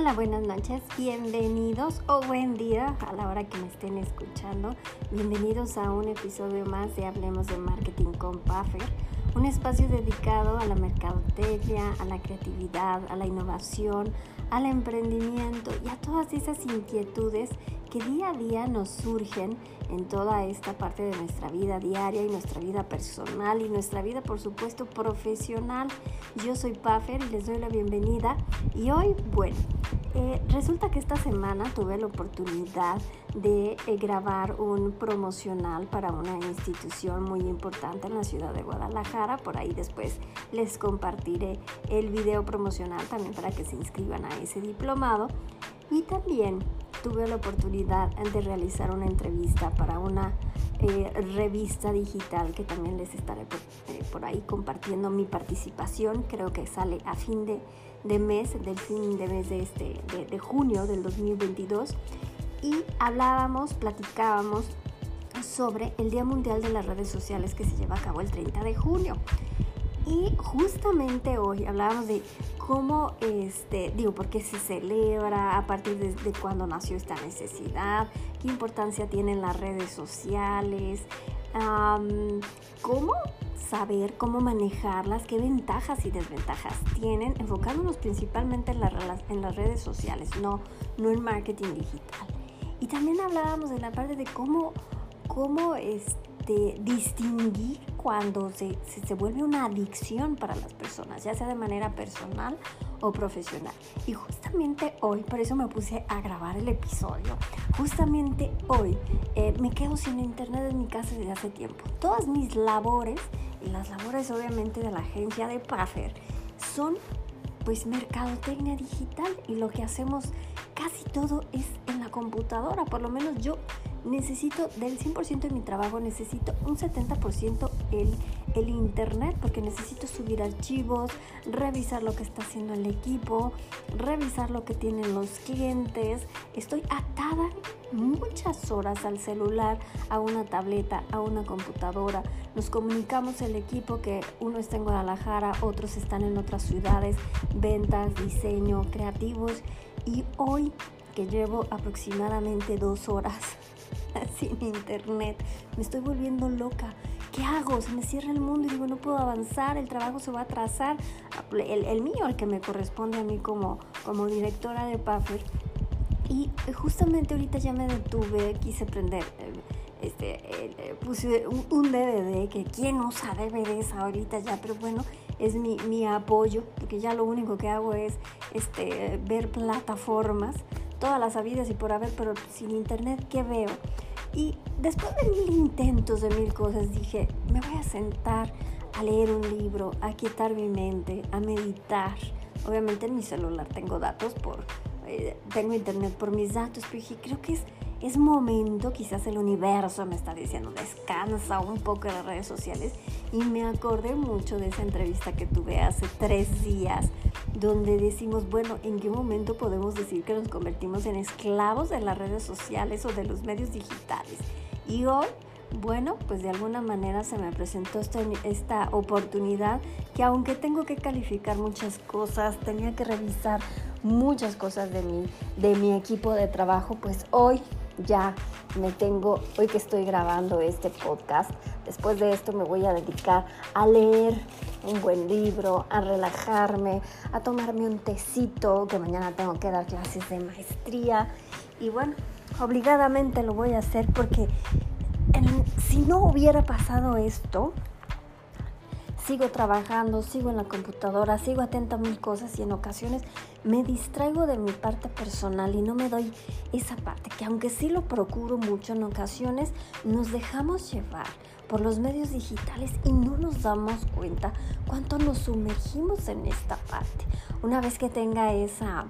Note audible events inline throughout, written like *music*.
Hola, buenas noches, bienvenidos o buen día a la hora que me estén escuchando. Bienvenidos a un episodio más de Hablemos de Marketing con Puffer, un espacio dedicado a la mercadotecnia, a la creatividad, a la innovación, al emprendimiento y a todas esas inquietudes que día a día nos surgen en toda esta parte de nuestra vida diaria y nuestra vida personal y nuestra vida por supuesto profesional. Yo soy Puffer y les doy la bienvenida y hoy, bueno, eh, resulta que esta semana tuve la oportunidad de eh, grabar un promocional para una institución muy importante en la ciudad de Guadalajara. Por ahí después les compartiré el video promocional también para que se inscriban a ese diplomado. Y también tuve la oportunidad de realizar una entrevista para una eh, revista digital que también les estaré eh, por, ahí compartiendo mi participación. Creo que sale a fin de, mes, del fin de mes de, este, de junio del 2022. Y hablábamos, platicábamos sobre el Día Mundial de las Redes Sociales que se lleva a cabo el 30 de junio. Y justamente hoy hablábamos de cómo, este, digo, por qué se celebra, a partir de, de cuándo nació esta necesidad, qué importancia tienen las redes sociales, cómo saber cómo manejarlas, qué ventajas y desventajas tienen, enfocándonos principalmente en, en las redes sociales, no, no en marketing digital. Y también hablábamos de la parte de cómo, cómo este, distinguir cuando se, se, vuelve una adicción para las personas, ya sea de manera personal o profesional. Y justamente hoy, por eso me puse a grabar el episodio, justamente hoy eh, me quedo sin internet en mi casa desde hace tiempo. Todas mis labores, y las labores obviamente de la agencia de Puffer, son pues mercadotecnia digital y lo que hacemos casi todo es en la computadora, por lo menos yo necesito del 100% de mi trabajo, necesito un 70% el, el internet porque necesito subir archivos, revisar lo que está haciendo el equipo, revisar lo que tienen los clientes. Estoy atada muchas horas al celular, a una tableta, a una computadora. Nos comunicamos el equipo que uno está en Guadalajara, otros están en otras ciudades, ventas, diseño, creativos. Y hoy que llevo aproximadamente dos horas *laughs* sin internet. Me estoy volviendo loca. ¿Qué hago? Se me cierra el mundo y digo, no puedo avanzar, el trabajo se va a atrasar. El, el mío, el que me corresponde a mí como, como directora de Puffer. Y justamente ahorita ya me detuve, quise prender, eh, este, eh, puse un, DVD, que quién usa DVDs ahorita ya, pero bueno, es mi, mi apoyo, porque ya lo único que hago es este, ver plataformas todas las sabidas y por haber, pero sin internet, ¿qué veo? Y después de mil intentos, de mil cosas, dije, me voy a sentar a leer un libro, a quietar mi mente, a meditar. Obviamente en mi celular tengo datos por, eh, tengo internet por mis datos, pero dije, creo que es, es momento, quizás el universo me está diciendo, descansa un poco de las redes sociales. Y me acordé mucho de esa entrevista que tuve hace tres días donde decimos, bueno, ¿en qué momento podemos decir que nos convertimos en esclavos de las redes sociales o de los medios digitales? Y hoy, bueno, pues de alguna manera se me presentó esta, esta oportunidad que aunque tengo que calificar muchas cosas, tenía que revisar muchas cosas de mi, de mi equipo de trabajo, pues hoy ya me tengo, hoy que estoy grabando este podcast, después de esto me voy a dedicar a leer un buen libro, a relajarme, a tomarme un tecito, que mañana tengo que dar clases de maestría. Y bueno, obligadamente lo voy a hacer porque si no hubiera pasado esto, sigo trabajando, sigo en la computadora, sigo atenta a mil cosas y en ocasiones me distraigo de mi parte personal y no me doy esa parte, que aunque sí lo procuro mucho en ocasiones, nos dejamos llevar por los medios digitales y no nos damos cuenta cuánto nos sumergimos en esta parte. Una vez que tenga esa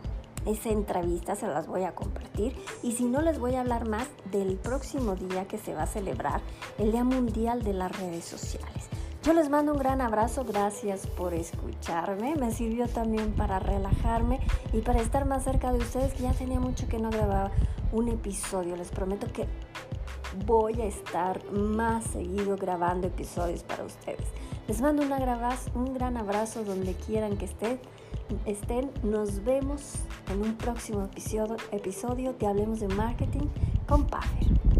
esa entrevista se las voy a compartir y si no les voy a hablar más del próximo día que se va a celebrar el Día Mundial de las Redes Sociales. Yo les mando un gran abrazo, gracias por escucharme, me sirvió también para relajarme y para estar más cerca de ustedes que ya tenía mucho que no grababa un episodio, les prometo que voy a estar más seguido grabando episodios para ustedes. Les mando un un gran abrazo donde quieran que estén. estén. Nos vemos en un próximo episodio, episodio de Hablemos de Marketing con Pafer.